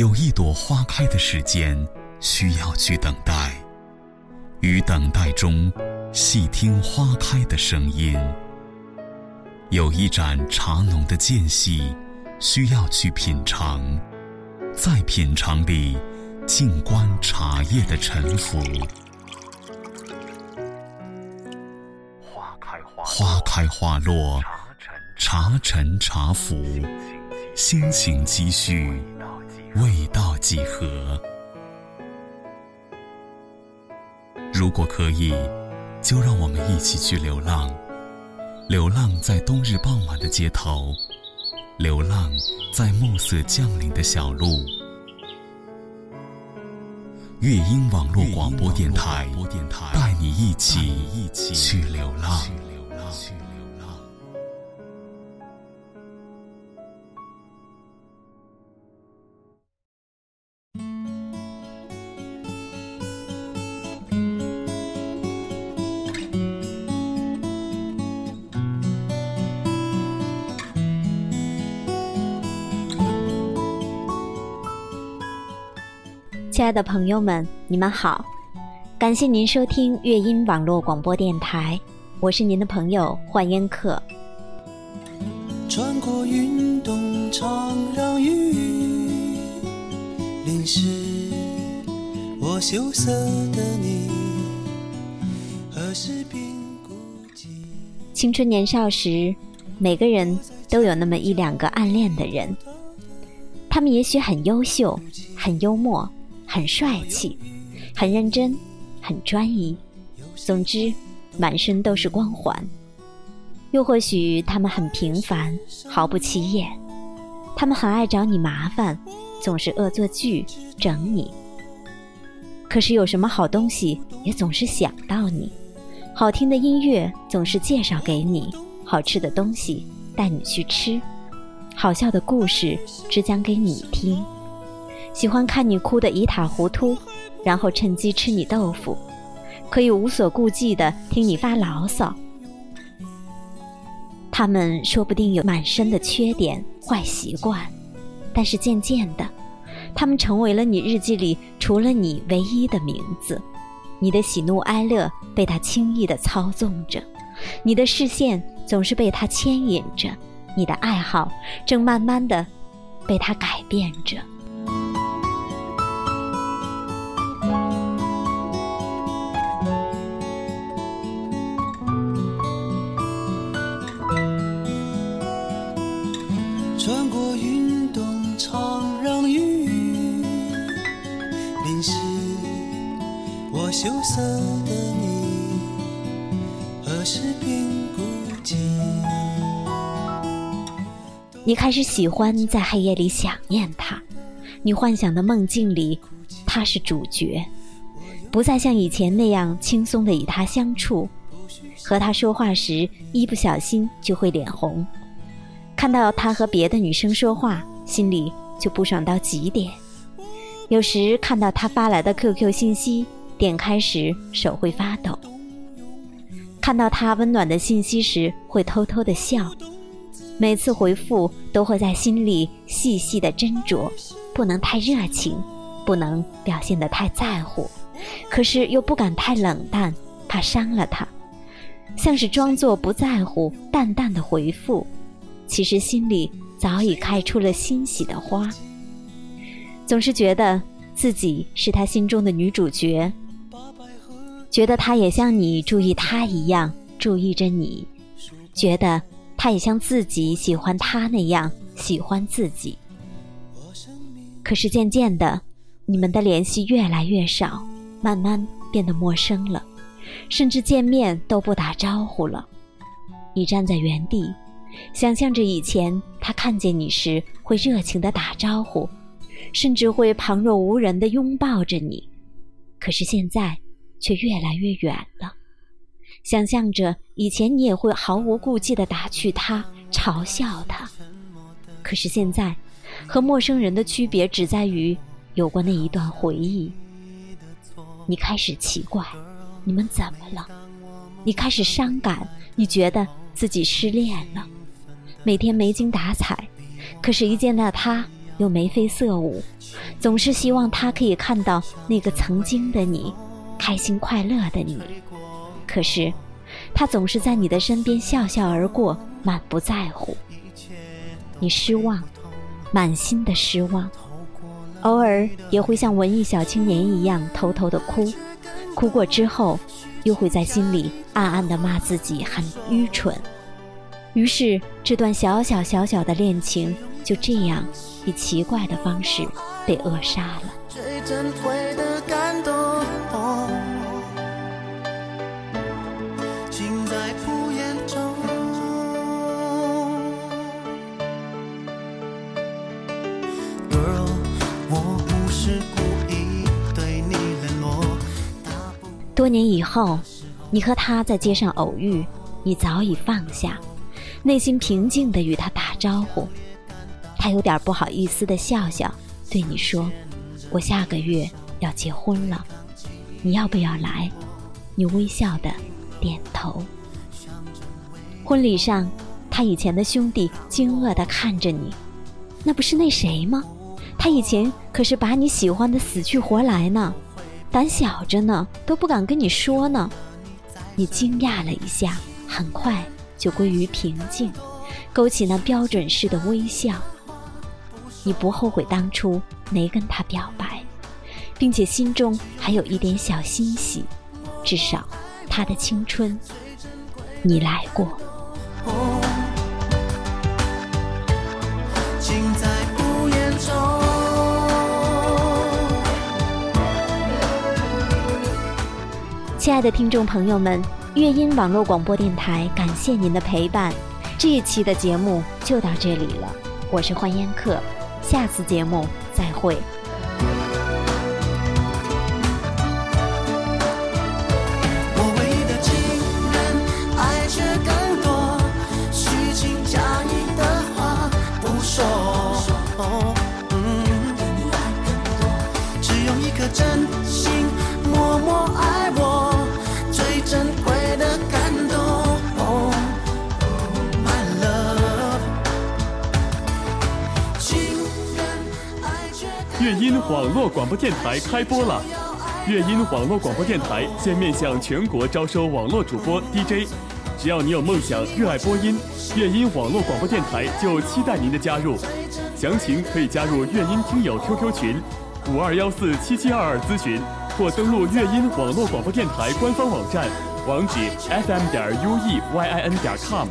有一朵花开的时间需要去等待，于等待中细听花开的声音；有一盏茶浓的间隙需要去品尝，在品尝里静观茶叶的沉浮。花开花落，茶沉茶浮，心情积蓄，味道几何？如果可以，就让我们一起去流浪，流浪在冬日傍晚的街头，流浪在暮色降临的小路。乐音网络广播电台，带你一起去流浪。亲爱的朋友们，你们好！感谢您收听乐音网络广播电台，我是您的朋友幻烟客。穿过云动长让雨淋湿我羞涩的你，何时并孤寂？青春年少时，每个人都有那么一两个暗恋的人，他们也许很优秀，很幽默。很帅气，很认真，很专一，总之，满身都是光环。又或许他们很平凡，毫不起眼。他们很爱找你麻烦，总是恶作剧整你。可是有什么好东西也总是想到你，好听的音乐总是介绍给你，好吃的东西带你去吃，好笑的故事只讲给你听。喜欢看你哭得一塌糊涂，然后趁机吃你豆腐，可以无所顾忌地听你发牢骚。他们说不定有满身的缺点、坏习惯，但是渐渐的，他们成为了你日记里除了你唯一的名字。你的喜怒哀乐被他轻易地操纵着，你的视线总是被他牵引着，你的爱好正慢慢的被他改变着。羞涩的你，何时孤寂？你开始喜欢在黑夜里想念他，你幻想的梦境里，他是主角，不再像以前那样轻松的与他相处。和他说话时，一不小心就会脸红；看到他和别的女生说话，心里就不爽到极点。有时看到他发来的 QQ 信息。点开时手会发抖，看到他温暖的信息时会偷偷的笑，每次回复都会在心里细细的斟酌，不能太热情，不能表现得太在乎，可是又不敢太冷淡，怕伤了他，像是装作不在乎，淡淡的回复，其实心里早已开出了欣喜的花，总是觉得自己是他心中的女主角。觉得他也像你注意他一样注意着你，觉得他也像自己喜欢他那样喜欢自己。可是渐渐的，你们的联系越来越少，慢慢变得陌生了，甚至见面都不打招呼了。你站在原地，想象着以前他看见你时会热情的打招呼，甚至会旁若无人的拥抱着你。可是现在。却越来越远了。想象着以前你也会毫无顾忌地打趣他、嘲笑他，可是现在，和陌生人的区别只在于有过那一段回忆。你开始奇怪，你们怎么了？你开始伤感，你觉得自己失恋了，每天没精打采，可是，一见到他又眉飞色舞，总是希望他可以看到那个曾经的你，开心快乐的你。可是，他总是在你的身边笑笑而过，满不在乎。你失望，满心的失望，偶尔也会像文艺小青年一样偷偷的哭，哭过之后，又会在心里暗暗的骂自己很愚蠢。于是，这段小小小小的恋情就这样。以奇怪的方式被扼杀了。多年以后，你和他在街上偶遇，你早已放下，内心平静地与他打招呼。他有点不好意思的笑笑，对你说：“我下个月要结婚了，你要不要来？”你微笑的点头。婚礼上，他以前的兄弟惊愕的看着你，那不是那谁吗？他以前可是把你喜欢的死去活来呢，胆小着呢，都不敢跟你说呢。你惊讶了一下，很快就归于平静，勾起那标准式的微笑。你不后悔当初没跟他表白，并且心中还有一点小欣喜，至少他的青春你来过。亲爱的听众朋友们，乐音网络广播电台感谢您的陪伴，这一期的节目就到这里了，我是欢烟客。下次节目再会。乐音网络广播电台开播了！乐音网络广播电台现面向全国招收网络主播 DJ，只要你有梦想、热爱播音，乐音网络广播电台就期待您的加入。详情可以加入乐音听友 QQ 群五二幺四七七二二咨询，或登录乐音网络广播电台官方网站，网址 fm 点 ueyin 点 com。